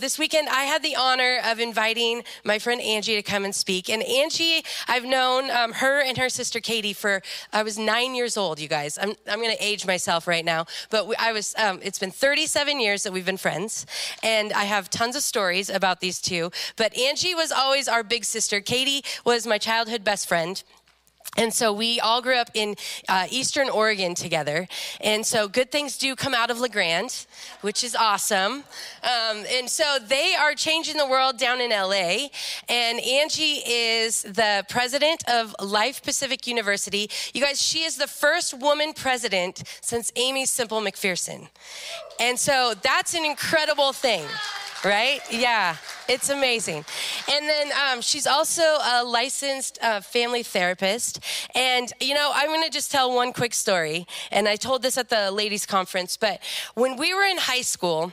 this weekend I had the honor of inviting my friend Angie to come and speak. And Angie, I've known um, her and her sister Katie for, I was nine years old, you guys. I'm, I'm going to age myself right now, but I was, um, it's been 37 years that we've been friends. And I have tons of stories about these two. But Angie was always our big sister. Katie was my childhood best friend. And so we all grew up in uh, Eastern Oregon together. And so good things do come out of La Grande, which is awesome. Um, and so they are changing the world down in LA. And Angie is the president of Life Pacific University. You guys, she is the first woman president since Aimee Semple McPherson. And so that's an incredible thing right? Yeah, it's amazing. And then um, she's also a licensed uh, family therapist. And, you know, I'm going to just tell one quick story. And I told this at the ladies' conference, but when we were in high school,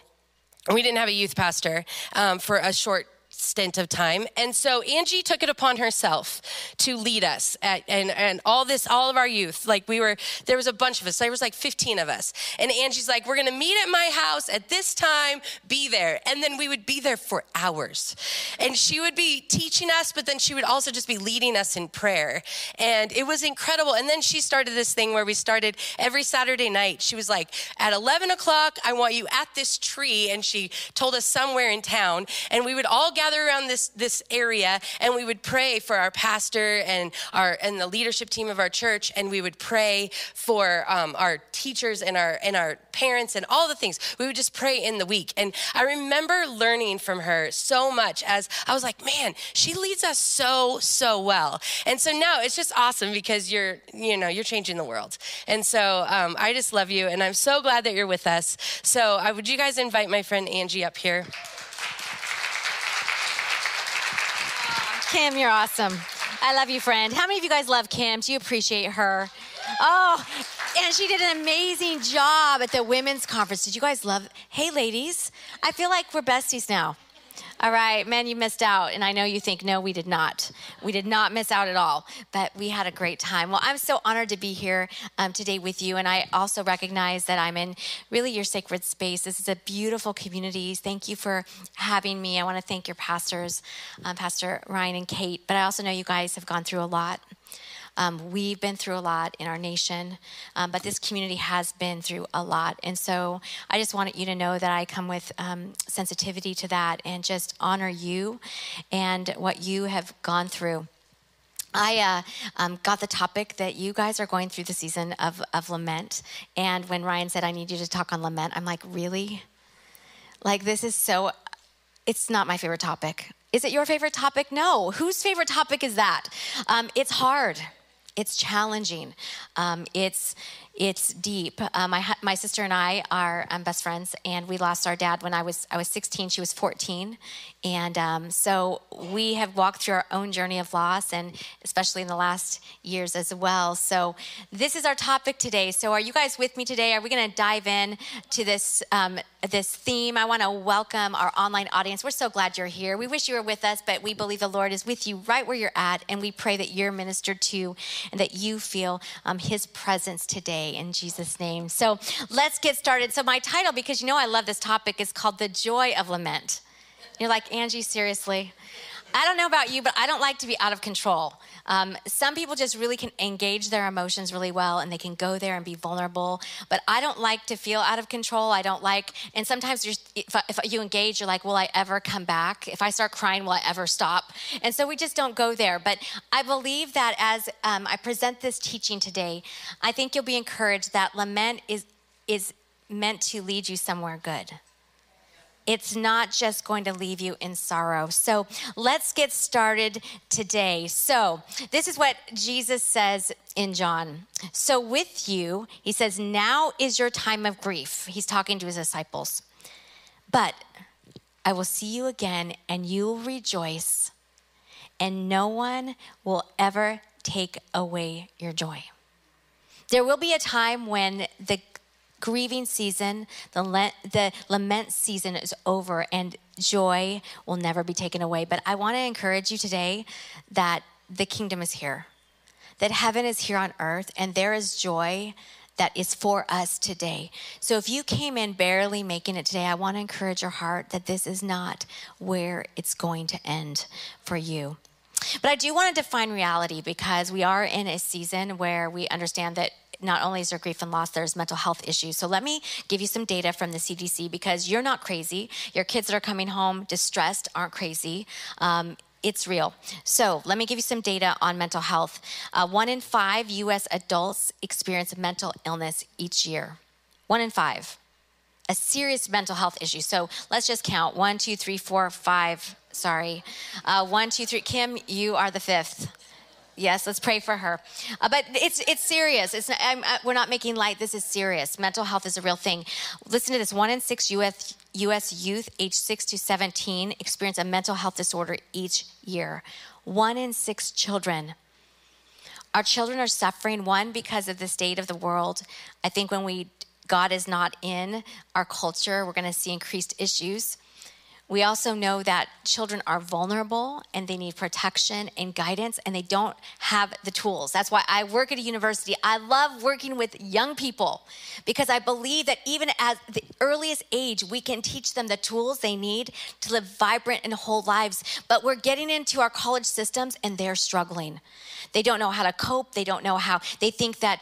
we didn't have a youth pastor um, for a short stint of time. And so Angie took it upon herself to lead us at, and, and all this, all of our youth. Like we were, there was a bunch of us. There was like 15 of us. And Angie's like, we're going to meet at my house at this time, be there. And then we would be there for hours. And she would be teaching us, but then she would also just be leading us in prayer. And it was incredible. And then she started this thing where we started every Saturday night. She was like, at 11 o'clock, I want you at this tree. And she told us somewhere in town. And we would all gather gather around this, this area and we would pray for our pastor and, our, and the leadership team of our church. And we would pray for um, our teachers and our, and our parents and all the things. We would just pray in the week. And I remember learning from her so much as I was like, man, she leads us so, so well. And so now it's just awesome because you're, you know, you're changing the world. And so um, I just love you. And I'm so glad that you're with us. So uh, would you guys invite my friend Angie up here? Kim, you're awesome. I love you, friend. How many of you guys love Kim? Do you appreciate her? Oh, and she did an amazing job at the women's conference. Did you guys love? Hey, ladies, I feel like we're besties now. All right, man, you missed out. And I know you think, no, we did not. We did not miss out at all, but we had a great time. Well, I'm so honored to be here um, today with you. And I also recognize that I'm in really your sacred space. This is a beautiful community. Thank you for having me. I want to thank your pastors, um, Pastor Ryan and Kate. But I also know you guys have gone through a lot. Um, we've been through a lot in our nation, um, but this community has been through a lot. And so I just wanted you to know that I come with um, sensitivity to that and just honor you and what you have gone through. I uh, um, got the topic that you guys are going through the season of, of lament. And when Ryan said, I need you to talk on lament, I'm like, really? Like, this is so, it's not my favorite topic. Is it your favorite topic? No. Whose favorite topic is that? Um, it's hard. It's challenging. Um, it's it's deep. Uh, my my sister and I are um, best friends, and we lost our dad when I was I was 16. She was 14, and um, so we have walked through our own journey of loss, and especially in the last years as well. So this is our topic today. So are you guys with me today? Are we going to dive in to this um, this theme? I want to welcome our online audience. We're so glad you're here. We wish you were with us, but we believe the Lord is with you right where you're at, and we pray that you're ministered to and that you feel um, His presence today today in Jesus' name. So let's get started. So, my title, because you know I love this topic, is called The Joy of Lament. You're like, Angie, seriously? I don't know about you, but I don't like to be out of control. Um, some people just really can engage their emotions really well and they can go there and be vulnerable. But I don't like to feel out of control. I don't like, and sometimes if, if you engage, you're like, will I ever come back? If I start crying, will I ever stop? And so we just don't go there. But I believe that as um, I present this teaching today, I think you'll be encouraged that lament is, is meant to lead you somewhere good it's not just going to leave you in sorrow. So let's get started today. So, this is what Jesus says in John. So, with you, he says, now is your time of grief. He's talking to his disciples. But I will see you again, and you will rejoice, and no one will ever take away your joy. There will be a time when the grieving season, the, lent, the lament season is over, and joy will never be taken away. But I want to encourage you today that the kingdom is here, that heaven is here on earth, and there is joy that is for us today. So if you came in barely making it today, I want to encourage your heart that this is not where it's going to end for you. But I do want to define reality because we are in a season where we understand that not only is there grief and loss, there's mental health issues. So let me give you some data from the CDC because you're not crazy. Your kids that are coming home distressed aren't crazy. Um, it's real. So, let me give you some data on mental health. Uh, one in five US adults experience mental illness each year. One in five. A serious mental health issue. So, let's just count one, two, three, four, five. Sorry. Uh, one, two, three. Kim, you are the fifth. Yes, let's pray for her. Uh, but it's it's serious. It's not, uh, we're not making light. This is serious. Mental health is a real thing. Listen to this. One in six U.S. U.S. youth aged six to seventeen experience a mental health disorder each year. One in six children. Our children are suffering. One because of the state of the world. I think when we God is not in our culture, we're going to see increased issues. We also know that children are vulnerable and they need protection and guidance, and they don't have the tools. That's why I work at a university. I love working with young people because I believe that even at the earliest age, we can teach them the tools they need to live vibrant and whole lives. But we're getting into our college systems and they're struggling. They don't know how to cope. They don't know how, they think that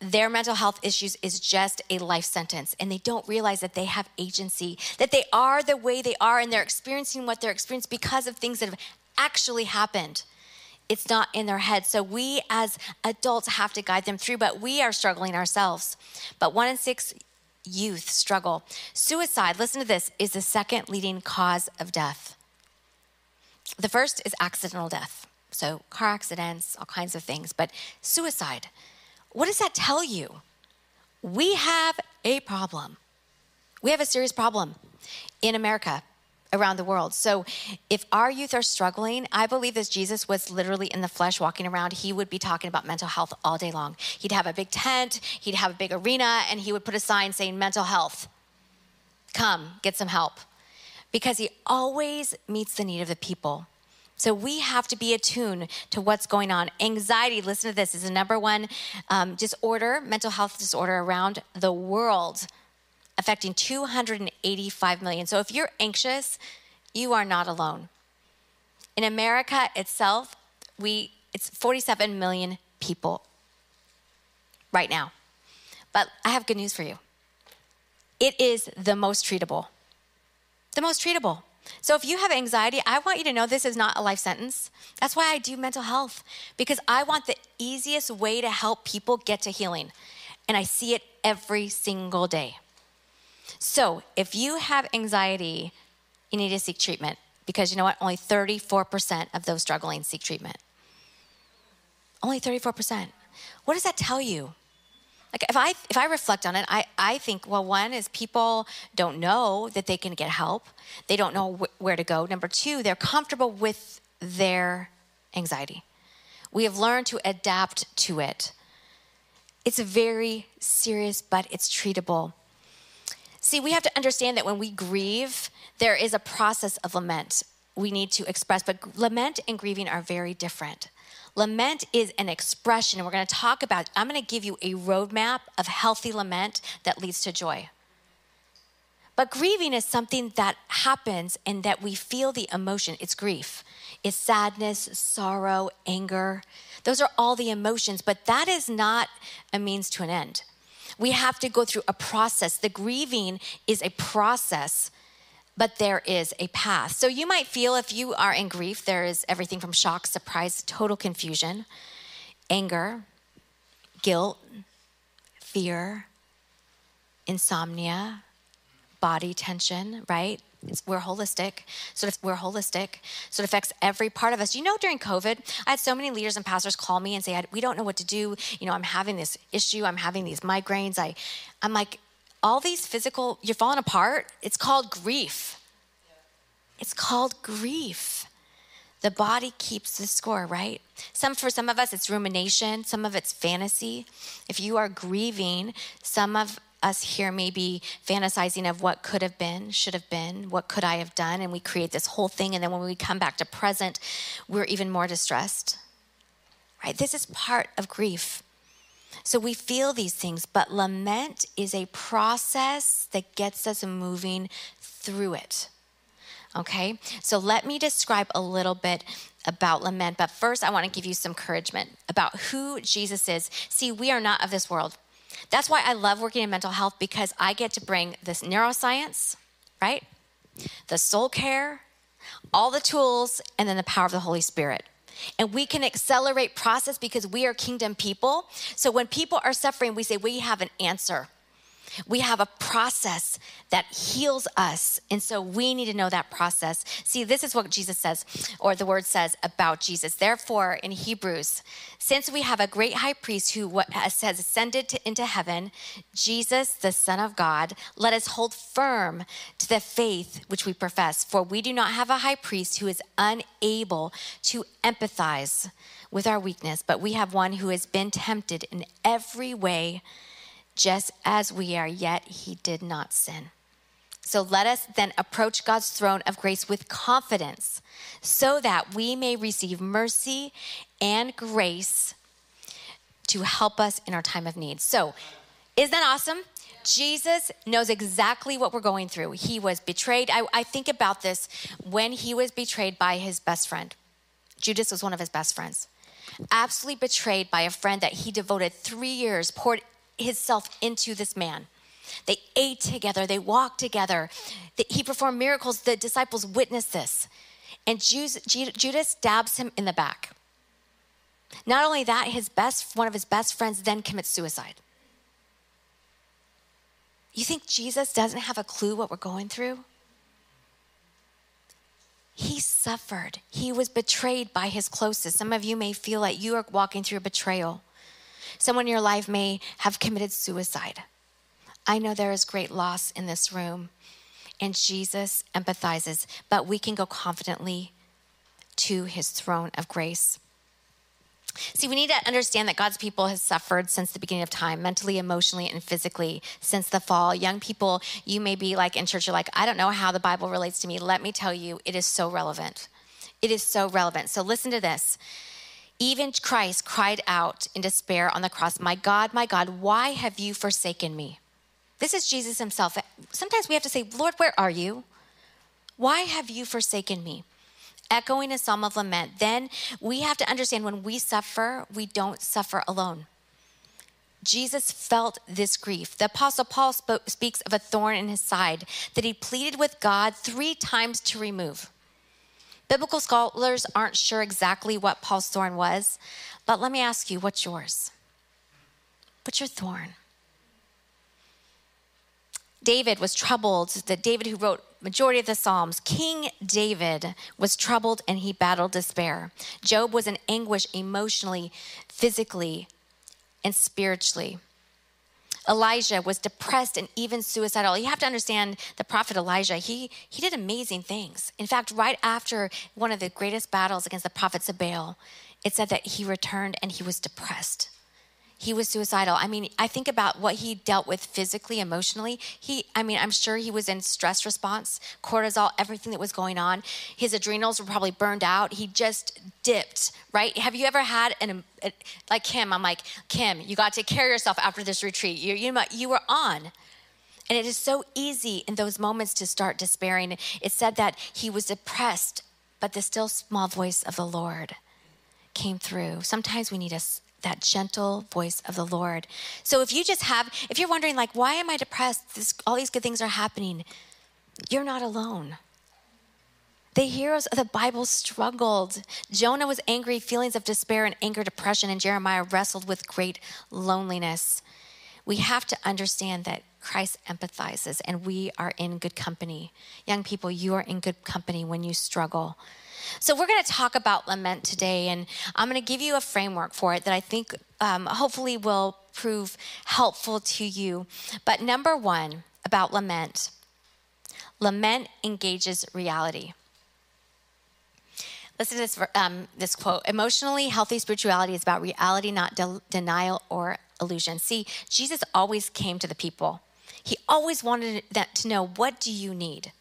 their mental health issues is just a life sentence and they don't realize that they have agency that they are the way they are and they're experiencing what they're experiencing because of things that have actually happened. It's not in their head. So we as adults have to guide them through but we are struggling ourselves. But one in six youth struggle. Suicide listen to this is the second leading cause of death. The first is accidental death. So car accidents all kinds of things but suicide what does that tell you? We have a problem. We have a serious problem in America, around the world. So, if our youth are struggling, I believe as Jesus was literally in the flesh walking around, he would be talking about mental health all day long. He'd have a big tent, he'd have a big arena, and he would put a sign saying, Mental health. Come, get some help. Because he always meets the need of the people. So we have to be attuned to what's going on. Anxiety, listen to this, is the number one um, disorder, mental health disorder around the world, affecting 285 million. So if you're anxious, you are not alone. In America itself, we it's 47 million people right now. But I have good news for you. It is the most treatable. The most treatable. So if you have anxiety, I want you to know this is not a life sentence. That's why I do mental health, because I want the easiest way to help people get to healing. And I see it every single day. So if you have anxiety, you need to seek treatment because you know what? Only 34% of those struggling seek treatment. Only 34%. What does that tell you? Like if i if i reflect on it i i think well one is people don't know that they can get help. They don't know wh- where to go. Number two they're comfortable with their anxiety. We have learned to adapt to it. It's very serious but it's treatable. See we have to understand that when we grieve there is a process of lament we need to express but lament and grieving are very different Lament is an expression, and we're going to talk about, I'm going to give you a roadmap of healthy lament that leads to joy. But grieving is something that happens and that we feel the emotion. It's grief, it's sadness, sorrow, anger. Those are all the emotions, but that is not a means to an end. We have to go through a process. The grieving is a process but there is a path. So you might feel if you are in grief, there is everything from shock, surprise, total confusion, anger, guilt, fear, insomnia, body tension, right? It's, we're holistic. So we're holistic. So it affects every part of us. You know, during COVID, I had so many leaders and pastors call me and say, "We don't know what to do. You know, I'm having this issue. I'm having these migraines. I, I'm like, all these physical, you're falling apart. It's called grief. It's called grief. The body keeps the score, right? Some for some of us it's rumination, some of it's fantasy. If you are grieving, some of us here may be fantasizing of what could have been, should have been, what could I have done, and we create this whole thing. And then when we come back to present, we're even more distressed. Right? This is part of grief. So we feel these things, but lament is a process that gets us moving through it. Okay, so let me describe a little bit about lament, but first I want to give you some encouragement about who Jesus is. See, we are not of this world. That's why I love working in mental health because I get to bring this neuroscience, right? The soul care, all the tools, and then the power of the Holy Spirit. And we can accelerate process because we are kingdom people. So when people are suffering, we say we have an answer. We have a process that heals us. And so we need to know that process. See, this is what Jesus says, or the word says about Jesus. Therefore, in Hebrews, since we have a great high priest who has ascended to, into heaven, Jesus, the Son of God, let us hold firm to the faith which we profess. For we do not have a high priest who is unable to empathize with our weakness, but we have one who has been tempted in every way just as we are, yet he did not sin. So let us then approach God's throne of grace with confidence so that we may receive mercy and grace to help us in our time of need. So, isn't that awesome? Jesus knows exactly what we're going through. He was betrayed. I, I, think about this when he was betrayed by his best friend. Judas was one of his best friends. Absolutely betrayed by a friend that he devoted three years, poured himself into this man. They ate together, they walked together. He performed miracles. The disciples witnessed this. And Judas stabs him in the back. Not only that, his best, one of his best friends then commits suicide. You think Jesus doesn't have a clue what we're going through? He suffered. He was betrayed by his closest. Some of you may feel like you are walking through a betrayal. Someone in your life may have committed suicide. I know there is great loss in this room, and Jesus empathizes, but we can go confidently to his throne of grace. See, we need to understand that God's people has suffered since the beginning of time, mentally, emotionally, and physically, since the fall. Young people, you may be like in church, you're like, I don't know how the Bible relates to me. Let me tell you, it is so relevant. It is so relevant. So listen to this. Even Christ cried out in despair on the cross, My God, my God, why have you forsaken me? This is Jesus himself. Sometimes we have to say, Lord, where are you? Why have you forsaken me? Echoing a psalm of lament. Then we have to understand when we suffer, we don't suffer alone. Jesus felt this grief. The Apostle Paul spoke, speaks of a thorn in his side that he pleaded with God three times to remove. Biblical scholars aren't sure exactly what Paul's thorn was, but let me ask you, what's yours? What's your thorn? David was troubled, the David who wrote majority of the Psalms, King David was troubled and he battled despair. Job was in anguish emotionally, physically, and spiritually. Elijah was depressed and even suicidal. You have to understand the prophet Elijah, he, he did amazing things. In fact, right after one of the greatest battles against the prophets of Baal, it said that he returned and he was depressed he was suicidal. I mean, I think about what he dealt with physically, emotionally. He, I mean, I'm sure he was in stress response, cortisol, everything that was going on. His adrenals were probably burned out. He just dipped, right? Have you ever had an, like Kim, I'm like, Kim, you got to care yourself after this retreat. You, you, you were on. And it is so easy in those moments to start despairing. It said that he was depressed, but the still small voice of the Lord came through. Sometimes we need a, that gentle voice of the Lord. So if you just have, if you're wondering, like, why am I depressed? This, all these good things are happening. You're not alone. The heroes of the Bible struggled. Jonah was angry, feelings of despair and anger, depression, and Jeremiah wrestled with great loneliness. We have to understand that Christ empathizes and we are in good company. Young people, you are in good company when you struggle. So, we're going to talk about lament today, and I'm going to give you a framework for it that I think um, hopefully will prove helpful to you. But number one about lament lament engages reality. Listen to this, um, this quote Emotionally healthy spirituality is about reality, not de- denial or illusion. See, Jesus always came to the people. He always wanted them to know what do you need?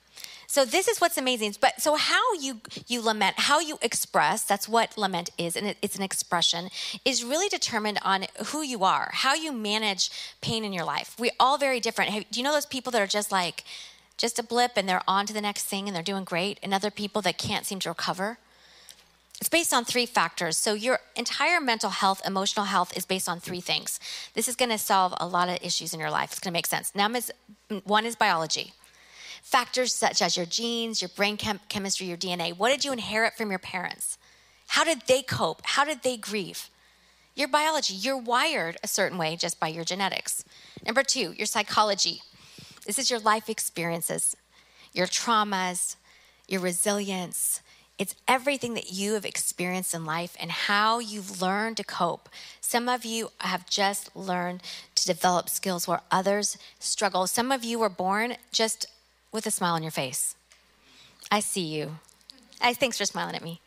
So this is what's amazing. But so how you you lament, how you express, that's what lament is, and it, it's an expression, is really determined on who you are, how you manage pain in your life. We're all very different. Do you know those people that are just like just a blip and they're on to the next thing and they're doing great, and other people that can't seem to recover? It's based on three factors. So, your entire mental health, emotional health is based on three things. This is going to solve a lot of issues in your life. It's going to make sense. Now, one is biology. Factors such as your genes, your brain chem- chemistry, your DNA. What did you inherit from your parents? How did they cope? How did they grieve? Your biology, you're wired a certain way just by your genetics. Number two, your psychology. This is your life experiences, your traumas, your resilience. It's everything that you have experienced in life and how you've learned to cope. Some of you have just learned to develop skills where others struggle. Some of you were born just with a smile on your face. I see you. I, thanks for smiling at me.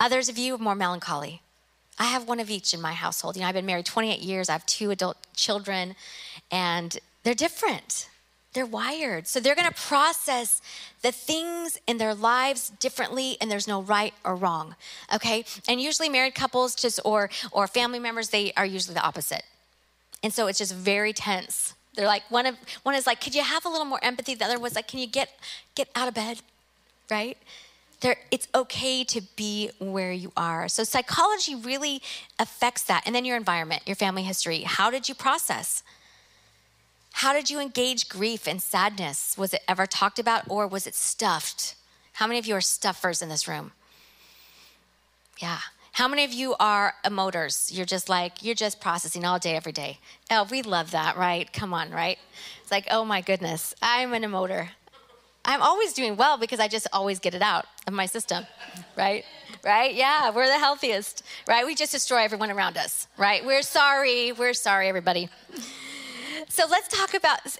Others of you are more melancholy. I have one of each in my household. You know, I've been married 28 years. I have two adult children, and they're different. They're wired. So they're going to process the things in their lives differently and there's no right or wrong. Okay? And usually married couples just or or family members they are usually the opposite. And so it's just very tense. They're like one of one is like, "Could you have a little more empathy?" The other was like, "Can you get get out of bed?" Right? There, it's okay to be where you are. So psychology really affects that. And then your environment, your family history. How did you process? How did you engage grief and sadness? Was it ever talked about or was it stuffed? How many of you are stuffers in this room? Yeah. How many of you are emoters? You're just like, you're just processing all day, every day. Oh, we love that, right? Come on, right? It's like, oh my goodness, I'm an emoter. I'm always doing well because I just always get it out of my system, right? Right? Yeah, we're the healthiest, right? We just destroy everyone around us, right? We're sorry. We're sorry, everybody. So let's talk about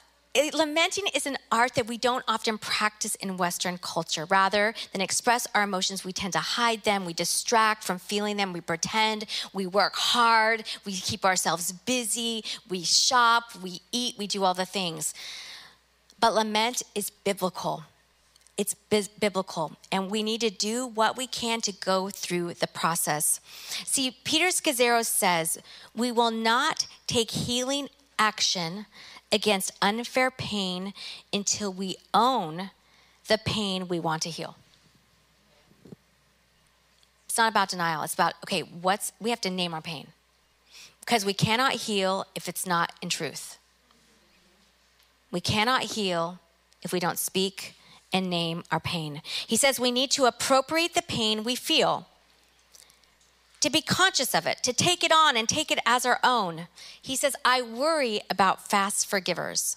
lamenting is an art that we don't often practice in Western culture. Rather than express our emotions, we tend to hide them, we distract from feeling them, we pretend, we work hard, we keep ourselves busy, we shop, we eat, we do all the things. But lament is biblical. It's bi- biblical, and we need to do what we can to go through the process. See, Peter Scazzero says, We will not take healing action against unfair pain until we own the pain we want to heal. It's not about denial. It's about, okay, what's, we have to name our pain. Because we cannot heal if it's not in truth. We cannot heal if we don't speak and name our pain. He says we need to appropriate the pain we feel to be conscious of it, to take it on and take it as our own. He says, I worry about fast forgivers.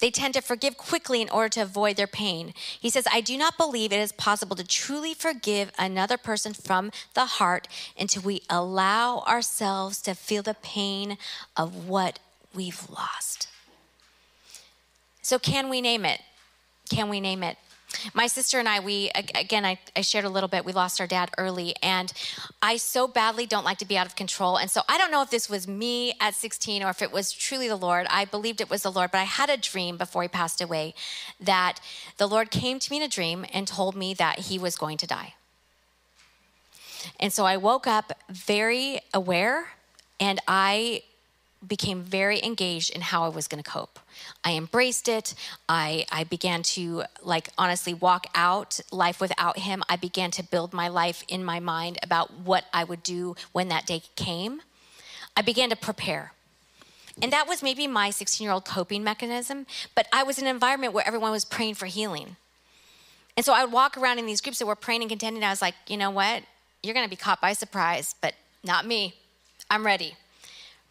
They tend to forgive quickly in order to avoid their pain. He says, I do not believe it is possible to truly forgive another person from the heart until we allow ourselves to feel the pain of what we've lost. So, can we name it? Can we name it? My sister and I, we, again, I, I, shared a little bit, we lost our dad early, and I so badly don't like to be out of control. And so I don't know if this was me at 16 or if it was truly the Lord. I believed it was the Lord, but I had a dream before he passed away that the Lord came to me in a dream and told me that he was going to die. And so I woke up very aware and I became very engaged in how I was going to cope. I embraced it. I, I began to, like, honestly walk out life without him. I began to build my life in my mind about what I would do when that day came. I began to prepare. And that was maybe my 16 year old coping mechanism, but I was in an environment where everyone was praying for healing. And so I would walk around in these groups that were praying and contending. I was like, you know what? You're going to be caught by surprise, but not me. I'm ready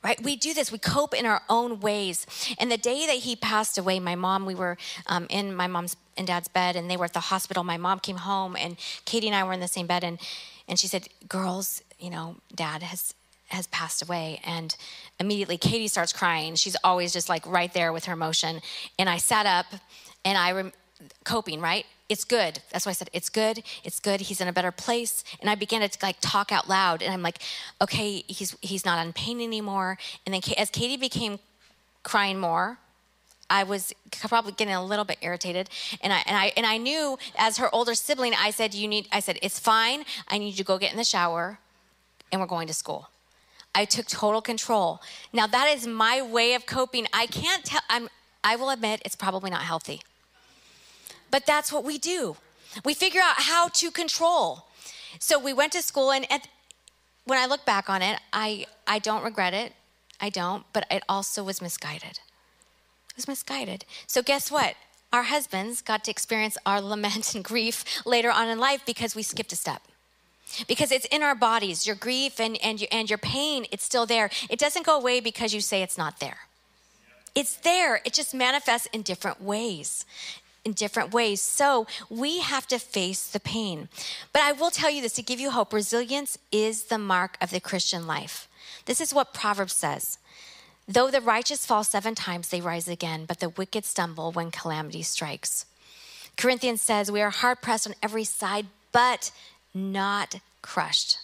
right? We do this, we cope in our own ways. And the day that he passed away, my mom, we were um, in my mom's and dad's bed, and they were at the hospital. My mom came home, and Katie and I were in the same bed, and, and she said, Girls, you know, dad has has passed away and immediately katie starts crying she's always just like right there with her emotion and i sat up and i rem- coping right it's good. That's why I said it's good. It's good. He's in a better place. And I began to like talk out loud, and I'm like, okay, he's he's not on pain anymore. And then as Katie became crying more, I was probably getting a little bit irritated, and I and I and I knew as her older sibling, I said, "You need." I said, "It's fine. I need you to go get in the shower, and we're going to school." I took total control. Now that is my way of coping. I can't tell. I'm. I will admit it's probably not healthy, but that's what we do. We figure out how to control. So we went to school, and at, when I look back on it, I I don't regret it. I don't, but it also was misguided. It was misguided. So guess what? Our husbands got to experience our lament and grief later on in life because we skipped a step because it's in our bodies your grief and, and, your, and your pain it's still there it doesn't go away because you say it's not there it's there it just manifests in different ways in different ways so we have to face the pain but i will tell you this to give you hope resilience is the mark of the christian life this is what proverbs says though the righteous fall seven times they rise again but the wicked stumble when calamity strikes corinthians says we are hard pressed on every side but not crushed.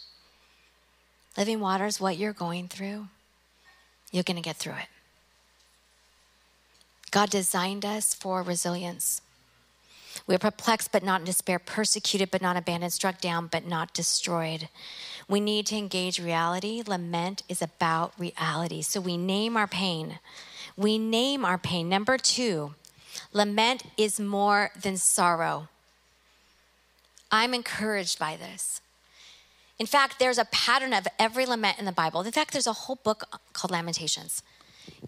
Living water is what you're going through. You're going to get through it. God designed us for resilience. We are perplexed but not in despair, persecuted but not abandoned, struck down but not destroyed. We need to engage reality. Lament is about reality. So we name our pain. We name our pain. Number two, lament is more than sorrow. I'm encouraged by this. In fact, there's a pattern of every lament in the Bible. In fact, there's a whole book called Lamentations.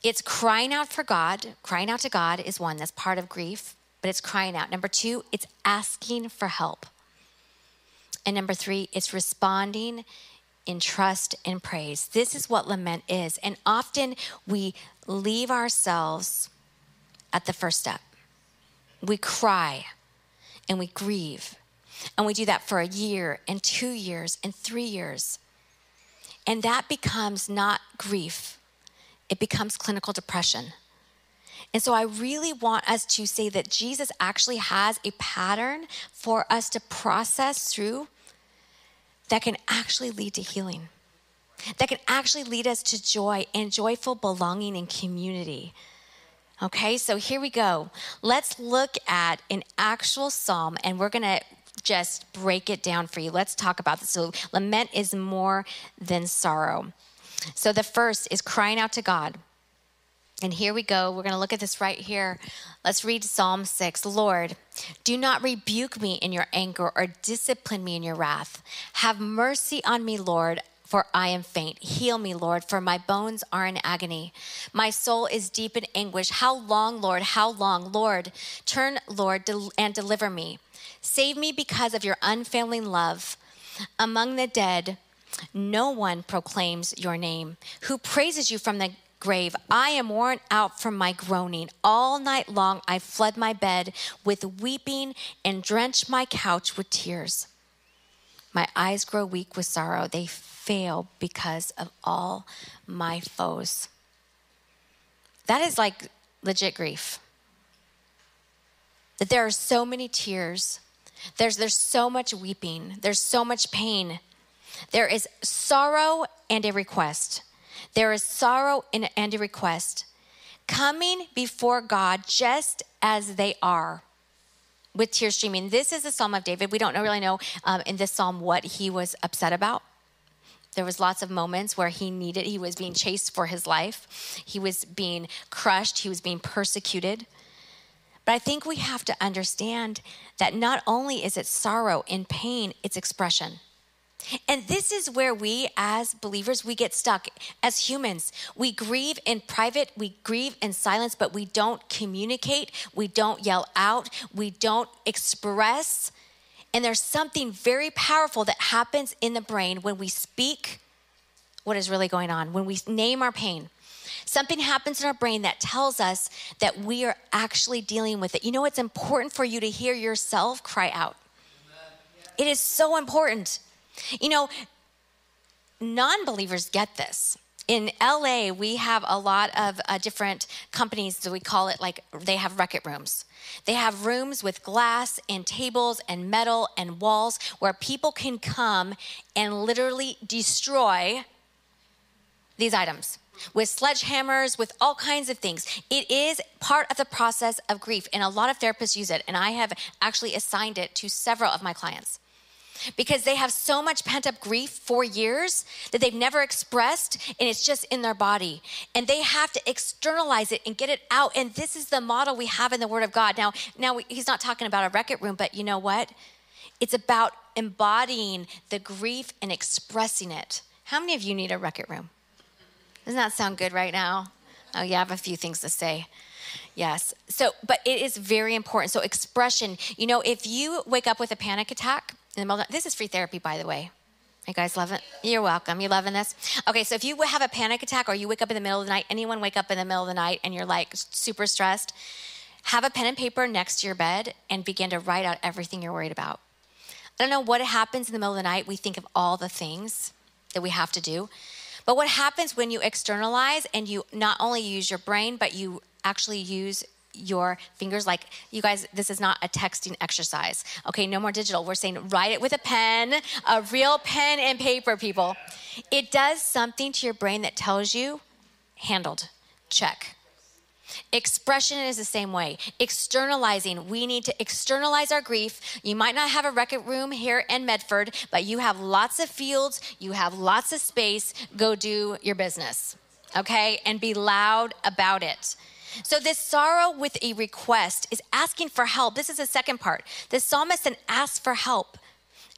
It's crying out for God. Crying out to God is one that's part of grief, but it's crying out. Number two, it's asking for help. And number three, it's responding in trust and praise. This is what lament is. And often we leave ourselves at the first step. We cry and we grieve and we do that for a year and two years and three years. And that becomes not grief, it becomes clinical depression. And so I really want us to say that Jesus actually has a pattern for us to process through that can actually lead to healing, that can actually lead us to joy and joyful belonging and community. Okay, so here we go. Let's look at an actual psalm, and we're going to just break it down for you. Let's talk about this. So, lament is more than sorrow. So, the first is crying out to God. And here we go. We're going to look at this right here. Let's read Psalm 6. Lord, do not rebuke me in your anger or discipline me in your wrath. Have mercy on me, Lord, for I am faint. Heal me, Lord, for my bones are in agony. My soul is deep in anguish. How long, Lord? How long? Lord, turn, Lord, and deliver me. Save me because of your unfailing love. Among the dead, no one proclaims your name. Who praises you from the grave? I am worn out from my groaning. All night long I fled my bed with weeping and drenched my couch with tears. My eyes grow weak with sorrow. They fail because of all my foes. That is like legit grief. That there are so many tears there's, there's so much weeping, there's so much pain. There is sorrow and a request. There is sorrow and a request coming before God just as they are with tears streaming. This is the Psalm of David. We don't really know um, in this psalm what he was upset about. There was lots of moments where he needed, he was being chased for his life. He was being crushed. He was being persecuted. But I think we have to understand that not only is it sorrow and pain, it's expression. And this is where we as believers we get stuck as humans. We grieve in private, we grieve in silence, but we don't communicate, we don't yell out, we don't express. And there's something very powerful that happens in the brain when we speak what is really going on, when we name our pain. Something happens in our brain that tells us that we are actually dealing with it. You know, it's important for you to hear yourself cry out. It is so important. You know, non believers get this. In LA, we have a lot of uh, different companies that we call it like they have Wreck-It rooms. They have rooms with glass and tables and metal and walls where people can come and literally destroy these items with sledgehammers, with all kinds of things. It is part of the process of grief, and a lot of therapists use it. And I have actually assigned it to several of my clients because they have so much pent up grief for years that they've never expressed and it's just in their body. And they have to externalize it and get it out. And this is the model we have in the word of god. Now now he's not talking about a record room but you know what? It's about embodying the grief and expressing it. How many of you need a record room? Doesn't that sound good right now? Oh yeah i have a few things to say. Yes. So, but it is very important. So, expression, you know, if you wake up with a panic attack, this is free therapy, by the way. You guys love it? You're welcome. You loving this? Okay, so if you have a panic attack or you wake up in the middle of the night, anyone wake up in the middle of the night and you're like super stressed, have a pen and paper next to your bed and begin to write out everything you're worried about. I don't know what happens in the middle of the night. We think of all the things that we have to do. But what happens when you externalize and you not only use your brain, but you actually use your fingers like you guys this is not a texting exercise okay no more digital we're saying write it with a pen a real pen and paper people it does something to your brain that tells you handled check Expression is the same way. Externalizing. We need to externalize our grief. You might not have a record room here in Medford, but you have lots of fields, you have lots of space. Go do your business, okay? And be loud about it. So, this sorrow with a request is asking for help. This is the second part. The psalmist then asks for help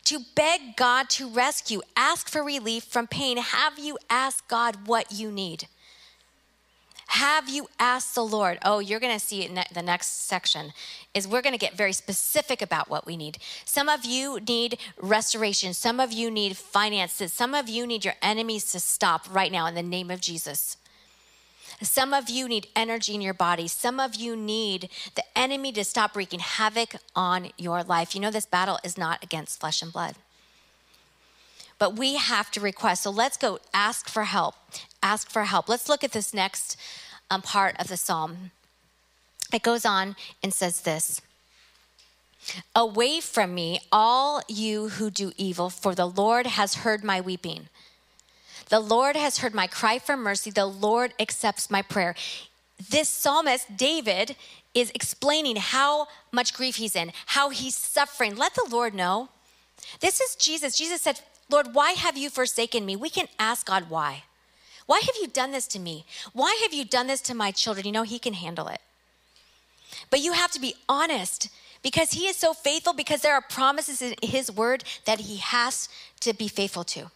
to beg God to rescue, ask for relief from pain. Have you asked God what you need? Have you asked the Lord? Oh, you're going to see it in the next section is we're going to get very specific about what we need. Some of you need restoration. Some of you need finances. Some of you need your enemies to stop right now in the name of Jesus. Some of you need energy in your body. Some of you need the enemy to stop wreaking havoc on your life. You know, this battle is not against flesh and blood. But we have to request. So let's go ask for help. Ask for help. Let's look at this next um, part of the psalm. It goes on and says this Away from me, all you who do evil, for the Lord has heard my weeping. The Lord has heard my cry for mercy. The Lord accepts my prayer. This psalmist, David, is explaining how much grief he's in, how he's suffering. Let the Lord know. This is Jesus. Jesus said, Lord, why have you forsaken me? We can ask God why. Why have you done this to me? Why have you done this to my children? You know, He can handle it. But you have to be honest because He is so faithful, because there are promises in His word that He has to be faithful to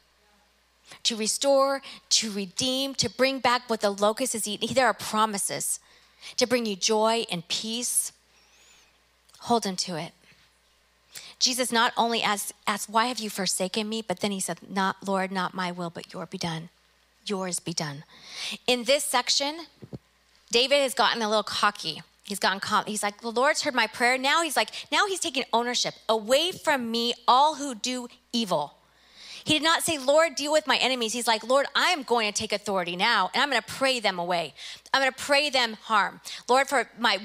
to restore, to redeem, to bring back what the locust has eaten. There are promises to bring you joy and peace. Hold him to it. Jesus not only asked, asked, Why have you forsaken me? but then he said, Not, Lord, not my will, but your be done. Yours be done. In this section, David has gotten a little cocky. He's gotten calm. He's like, The Lord's heard my prayer. Now he's like, Now he's taking ownership. Away from me, all who do evil. He did not say, Lord, deal with my enemies. He's like, Lord, I am going to take authority now and I'm going to pray them away. I'm going to pray them harm. Lord, for my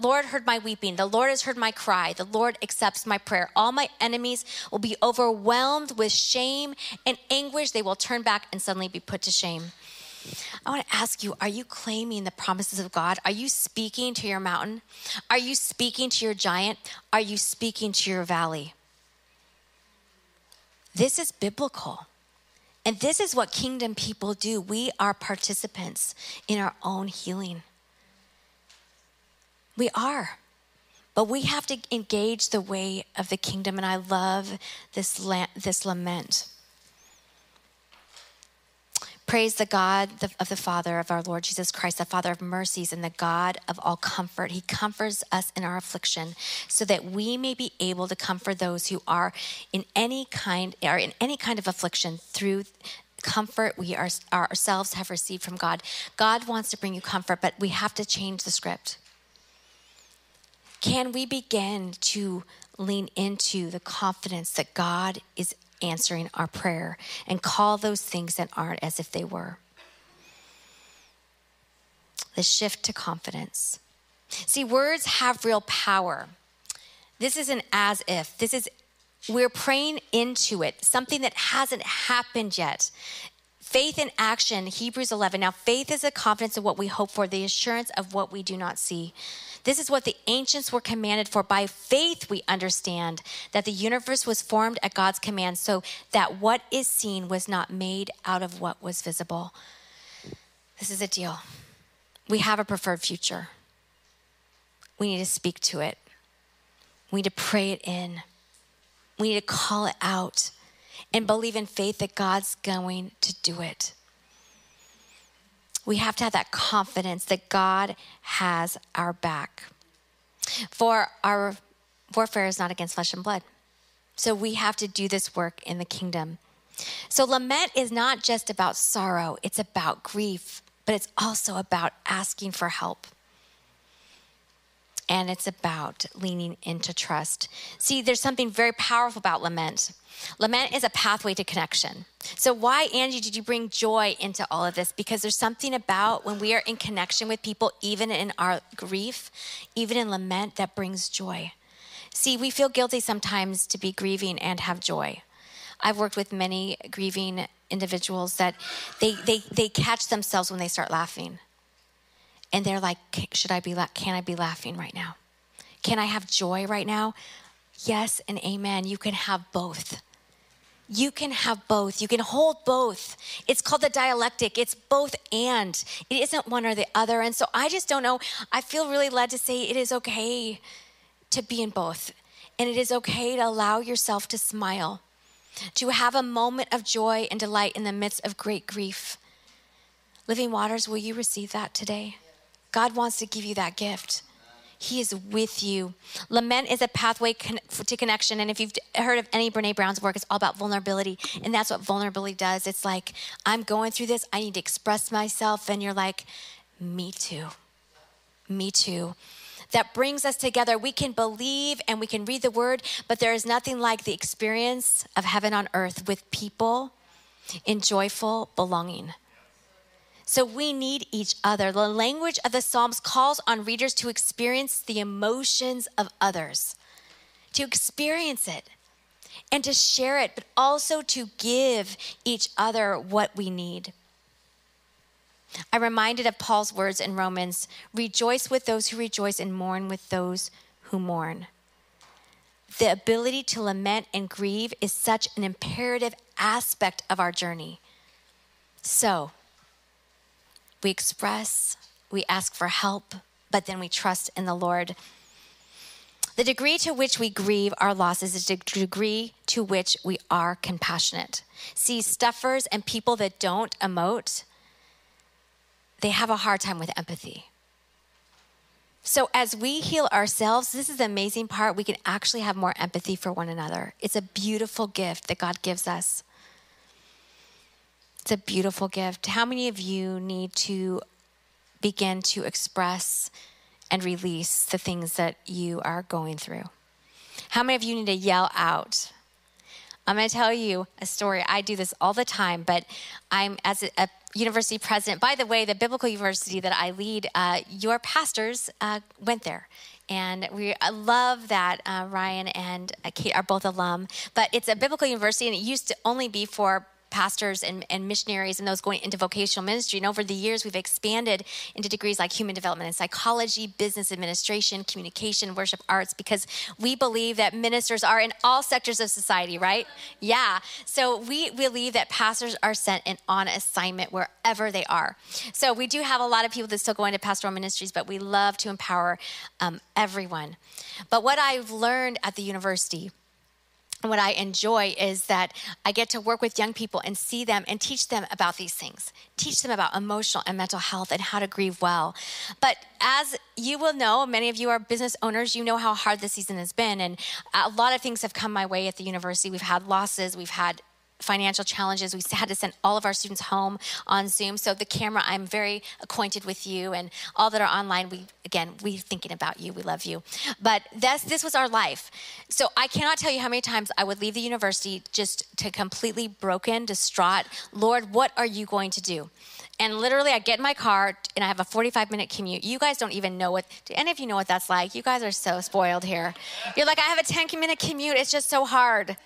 Lord heard my weeping. The Lord has heard my cry. The Lord accepts my prayer. All my enemies will be overwhelmed with shame and anguish. They will turn back and suddenly be put to shame. I want to ask you are you claiming the promises of God? Are you speaking to your mountain? Are you speaking to your giant? Are you speaking to your valley? This is biblical. And this is what kingdom people do. We are participants in our own healing. We are. But we have to engage the way of the kingdom. And I love this, la- this lament. Praise the God of the Father of our Lord Jesus Christ, the Father of mercies and the God of all comfort. He comforts us in our affliction so that we may be able to comfort those who are in any kind are in any kind of affliction through comfort we are, ourselves have received from God. God wants to bring you comfort, but we have to change the script. Can we begin to lean into the confidence that God is answering our prayer and call those things that aren't as if they were. The shift to confidence. See, words have real power. This isn't as if, this is, we're praying into it, something that hasn't happened yet. Faith in action, Hebrews 11. Now, faith is the confidence of what we hope for, the assurance of what we do not see. This is what the ancients were commanded for. By faith, we understand that the universe was formed at God's command, so that what is seen was not made out of what was visible. This is a deal. We have a preferred future. We need to speak to it, we need to pray it in, we need to call it out and believe in faith that God's going to do it. We have to have that confidence that God has our back. For our warfare is not against flesh and blood. So we have to do this work in the kingdom. So lament is not just about sorrow, it's about grief, but it's also about asking for help and it's about leaning into trust. See, there's something very powerful about lament. Lament is a pathway to connection. So, why, Angie, did you bring joy into all of this? Because there's something about when we are in connection with people, even in our grief, even in lament, that brings joy. See, we feel guilty sometimes to be grieving and have joy. I've worked with many grieving individuals that they, they, they catch themselves when they start laughing and they're like, should I be, la- can I be laughing right now? Can I have joy right now? Yes and amen. You can have both. You can have both. You can hold both. It's called the dialectic. It's both and. It isn't one or the other. And so I just don't know. I feel really led to say it is okay to be in both. And it is okay to allow yourself to smile, to have a moment of joy and delight in the midst of great grief. Living Waters, will you receive that today? God wants to give you that gift. He is with you. Lament is a pathway to connection. And if you've heard of any Brene Brown's work, it's all about vulnerability. And that's what vulnerability does. It's like, I'm going through this, I need to express myself. And you're like, me too. Me too. That brings us together. We can believe and we can read the word, but there is nothing like the experience of heaven on earth with people in joyful belonging. So we need each other. The language of the Psalms calls on readers to experience the emotions of others, to experience it and to share it, but also to give each other what we need. I'm reminded of Paul's words in Romans rejoice with those who rejoice and mourn with those who mourn. The ability to lament and grieve is such an imperative aspect of our journey. So, we express, we ask for help, but then we trust in the Lord. The degree to which we grieve our losses is the degree to which we are compassionate. See, stuffers and people that don't emote, they have a hard time with empathy. So, as we heal ourselves, this is the amazing part. We can actually have more empathy for one another. It's a beautiful gift that God gives us. It's a beautiful gift. How many of you need to begin to express and release the things that you are going through? How many of you need to yell out? I'm going to tell you a story. I do this all the time, but I'm as a, a university president. By the way, the biblical university that I lead, uh, your pastors uh, went there. And we love that uh, Ryan and uh, Kate are both alum. But it's a biblical university, and it used to only be for pastors and, and missionaries and those going into vocational ministry. And over the years, we've expanded into degrees like human development and psychology, business administration, communication, worship arts, because we believe that ministers are in all sectors of society, right? Yeah. So we believe that pastors are sent and on assignment wherever they are. So we do have a lot of people that still go into pastoral ministries, but we love to empower um, everyone. But what I've learned at the university what I enjoy is that I get to work with young people and see them and teach them about these things, teach them about emotional and mental health and how to grieve well. But as you will know, many of you are business owners, you know how hard this season has been. And a lot of things have come my way at the university. We've had losses, we've had financial challenges. We had to send all of our students home on Zoom. So the camera, I'm very acquainted with you, and all that are online. We again, we thinking about you. We love you. But this this was our life. So I cannot tell you how many times I would leave the university just to completely broken, distraught. Lord, what are you going to do? And literally, I get in my car and I have a 45 minute commute. You guys don't even know what, do any of you know what that's like? You guys are so spoiled here. You're like, I have a 10 minute commute. It's just so hard.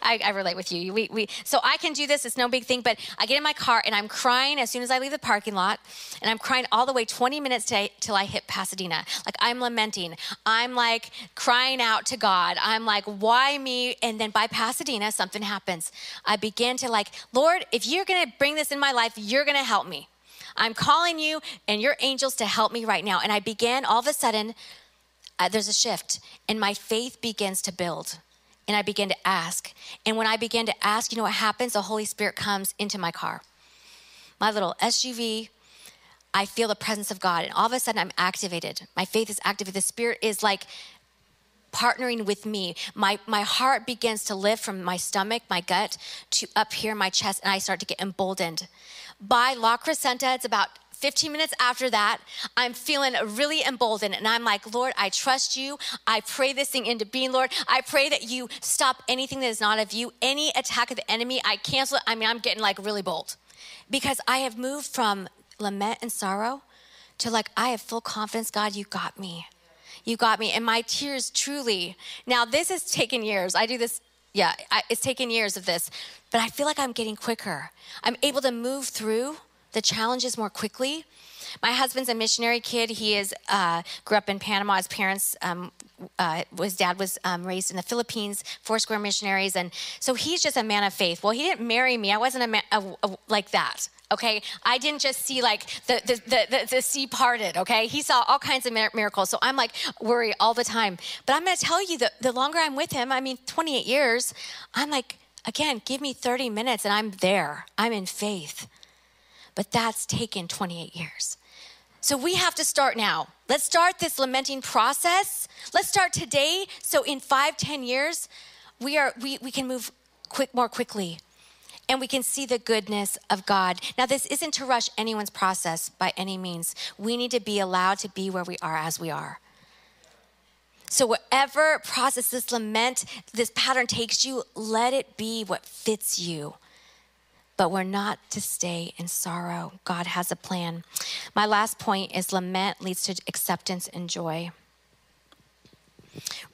I, I relate with you. We, we, so I can do this. It's no big thing. But I get in my car and I'm crying as soon as I leave the parking lot. And I'm crying all the way 20 minutes to, till I hit Pasadena. Like I'm lamenting. I'm like crying out to God. I'm like, why me? And then by Pasadena, something happens. I begin to like, Lord, if you're to bring this in my life, you're to help me. I'm calling you and your angels to help me right now. And I began all of a sudden, uh, there's a shift, and my faith begins to build. And I begin to ask. And when I begin to ask, you know what happens? The Holy Spirit comes into my car. My little SUV, I feel the presence of God. And all of a sudden, I'm activated. My faith is activated. The Spirit is like partnering with me. My, my heart begins to lift from my stomach, my gut, to up here, my chest, and I start to get emboldened. By La Crescenta, it's about 15 minutes after that, I'm feeling really emboldened. And I'm like, Lord, I trust you. I pray this thing into being, Lord. I pray that you stop anything that is not of you, any attack of the enemy. I cancel it. I mean, I'm getting like really bold because I have moved from lament and sorrow to like, I have full confidence, God, you got me. You got me. And my tears truly, now this has taken years. I do this, yeah, it's taken years of this, but I feel like I'm getting quicker. I'm able to move through the challenges more quickly. My husband's a missionary kid. He is uh, grew up in Panama. His parents, um, uh, his dad was um, raised in the Philippines, Foursquare missionaries, and so he's just a man of faith. Well, he didn't marry me. I wasn't a man a, a, like that. Okay, I didn't just see like the the, the the, sea parted. Okay, he saw all kinds of miracles. So I'm like worry all the time. But I'm going to tell you that the longer I'm with him, I mean, 28 years, I'm like again, give me 30 minutes and I'm there. I'm in faith but that's taken 28 years. So we have to start now. Let's start this lamenting process. Let's start today. So in five, ten years, we are we, we can move quick more quickly and we can see the goodness of God. Now, this isn't to rush anyone's process by any means. We need to be allowed to be where we are as we are. So, whatever process this lament, this pattern takes you, let it be what fits you but we're not to stay in sorrow. God has a plan. My last point is lament leads to acceptance and joy.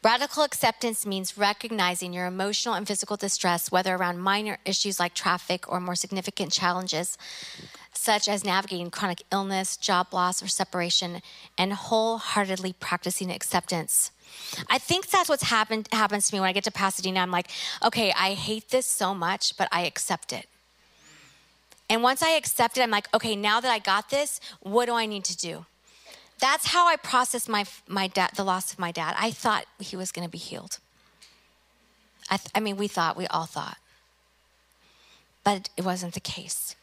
Radical acceptance means recognizing your emotional and physical distress, whether around minor issues like traffic or more significant challenges, such as navigating chronic illness, job loss, or separation, and wholeheartedly practicing acceptance. I think that's what's happened happens to me when I get to Pasadena. I'm like, okay, I hate this so much, but I accept it. And once I accept it, I'm like, okay, now that I got this, what do I need to do? That's how I processed my, my dad, the loss of my dad. I thought he was going to be healed. I, th- I mean, we thought, we all thought. But it wasn't the case.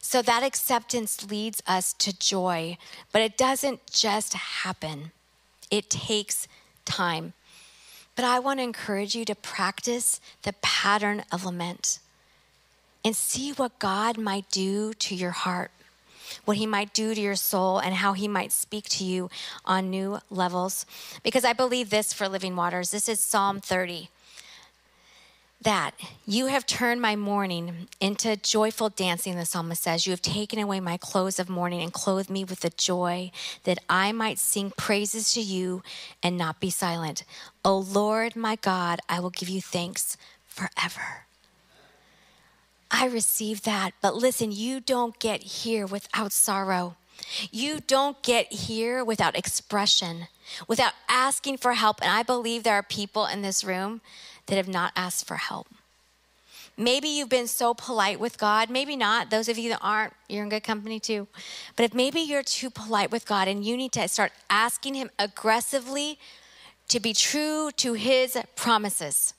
So that acceptance leads us to joy, but it doesn't just happen, it takes time. But I want to encourage you to practice the pattern of lament and see what God might do to your heart, what He might do to your soul, and how He might speak to you on new levels. Because I believe this for Living Waters. This is Psalm 30 that you have turned my mourning into joyful dancing, the psalmist says. You have taken away my clothes of mourning and clothed me with the joy that I might sing praises to you and not be silent. O Lord, my God, I will give you thanks forever. I receive that. But listen, you don't get here without sorrow. You don't get here without expression, without asking for help. And I believe there are people in this room that have not asked for help. Maybe you've been so polite with God, maybe not. Those of you that aren't, you're in good company too. But if maybe you're too polite with God and you need to start asking Him aggressively to be true to His promises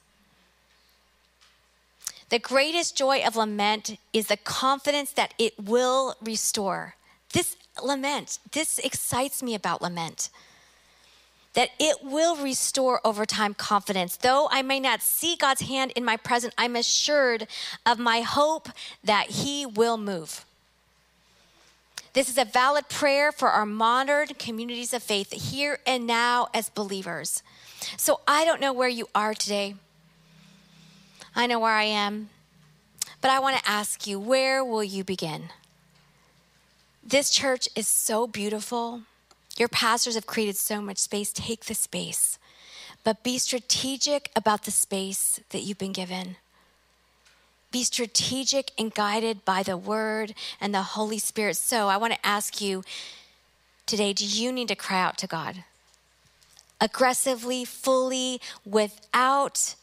the greatest joy of lament is the confidence that it will restore. This lament, this excites me about lament. That it will restore over time confidence. Though I may not see God's hand in my present, I'm assured of my hope that He will move. This is a valid prayer for our modern communities of faith here and now as believers. So I don't know where you are today. I know where I am. But I want to ask you, where will you begin? This church is so beautiful. Your pastors have created so much space. Take the space. but be strategic about the space that you've been given. Be strategic and guided by the word and the Holy Spirit. So I want to ask you today do you need to cry out to God? Aggressively, fully, without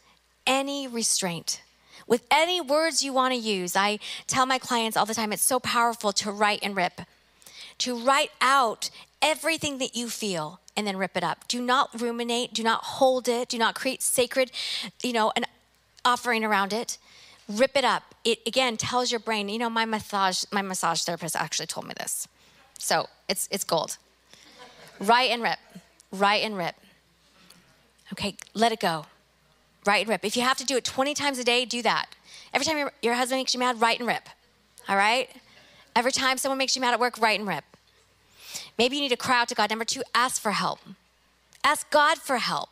any restraint with any words you want to use. I tell my clients all the time it's so powerful to write and rip, to write out everything that you feel and then rip it up. Do not ruminate, do not hold it, do not create sacred, you know, an offering around it rip it up. It again tells your brain, you know, my massage my massage therapist actually told me this. So it's it's gold. Write and rip. Write and rip. Okay, let it go. Write and rip. If you have to do it 20 times a day, do that. Every time your, your husband makes you mad, write and rip. All right? Every time someone makes you mad at work, write and rip. Maybe you need to cry out to God. Number two, ask for help. Ask God for help.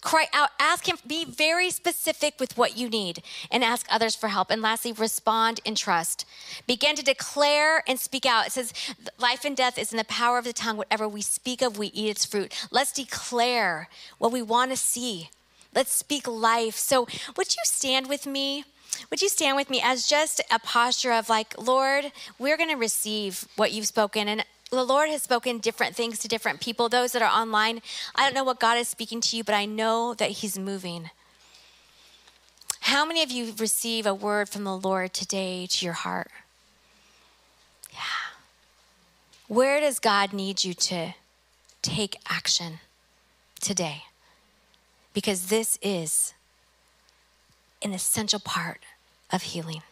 Cry out, ask Him, be very specific with what you need, and ask others for help. And lastly, respond in trust. Begin to declare and speak out. It says, Life and death is in the power of the tongue. Whatever we speak of, we eat its fruit. Let's declare what we want to see. Let's speak life. So, would you stand with me? Would you stand with me as just a posture of like, Lord, we're going to receive what you've spoken. And the Lord has spoken different things to different people. Those that are online, I don't know what God is speaking to you, but I know that He's moving. How many of you receive a word from the Lord today to your heart? Yeah. Where does God need you to take action today? Because this is an essential part of healing.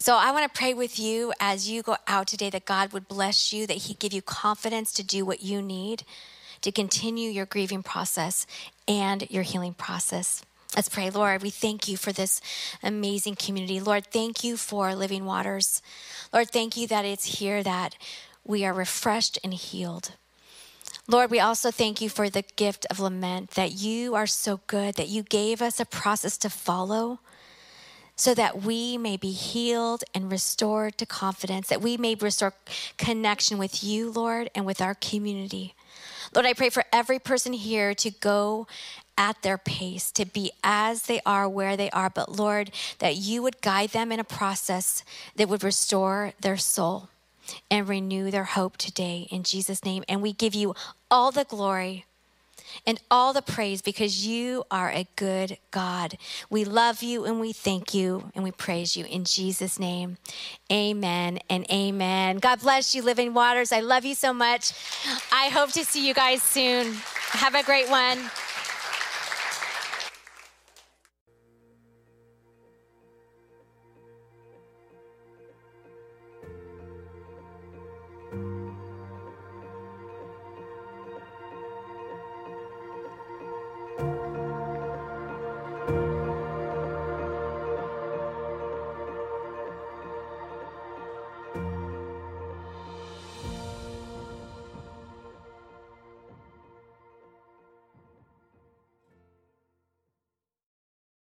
So I want to pray with you as you go out today that God would bless you, that He give you confidence to do what you need to continue your grieving process and your healing process. Let's pray, Lord. We thank you for this amazing community. Lord, thank you for living waters. Lord, thank you that it's here that we are refreshed and healed. Lord, we also thank you for the gift of lament, that you are so good, that you gave us a process to follow so that we may be healed and restored to confidence, that we may restore connection with you, Lord, and with our community. Lord, I pray for every person here to go at their pace, to be as they are, where they are. But Lord, that you would guide them in a process that would restore their soul and renew their hope today in Jesus' name. And we give you all the glory and all the praise because you are a good God. We love you and we thank you and we praise you in Jesus' name. Amen and amen. God bless you, Living Waters. I love you so much. I hope to see you guys soon. Have a great one.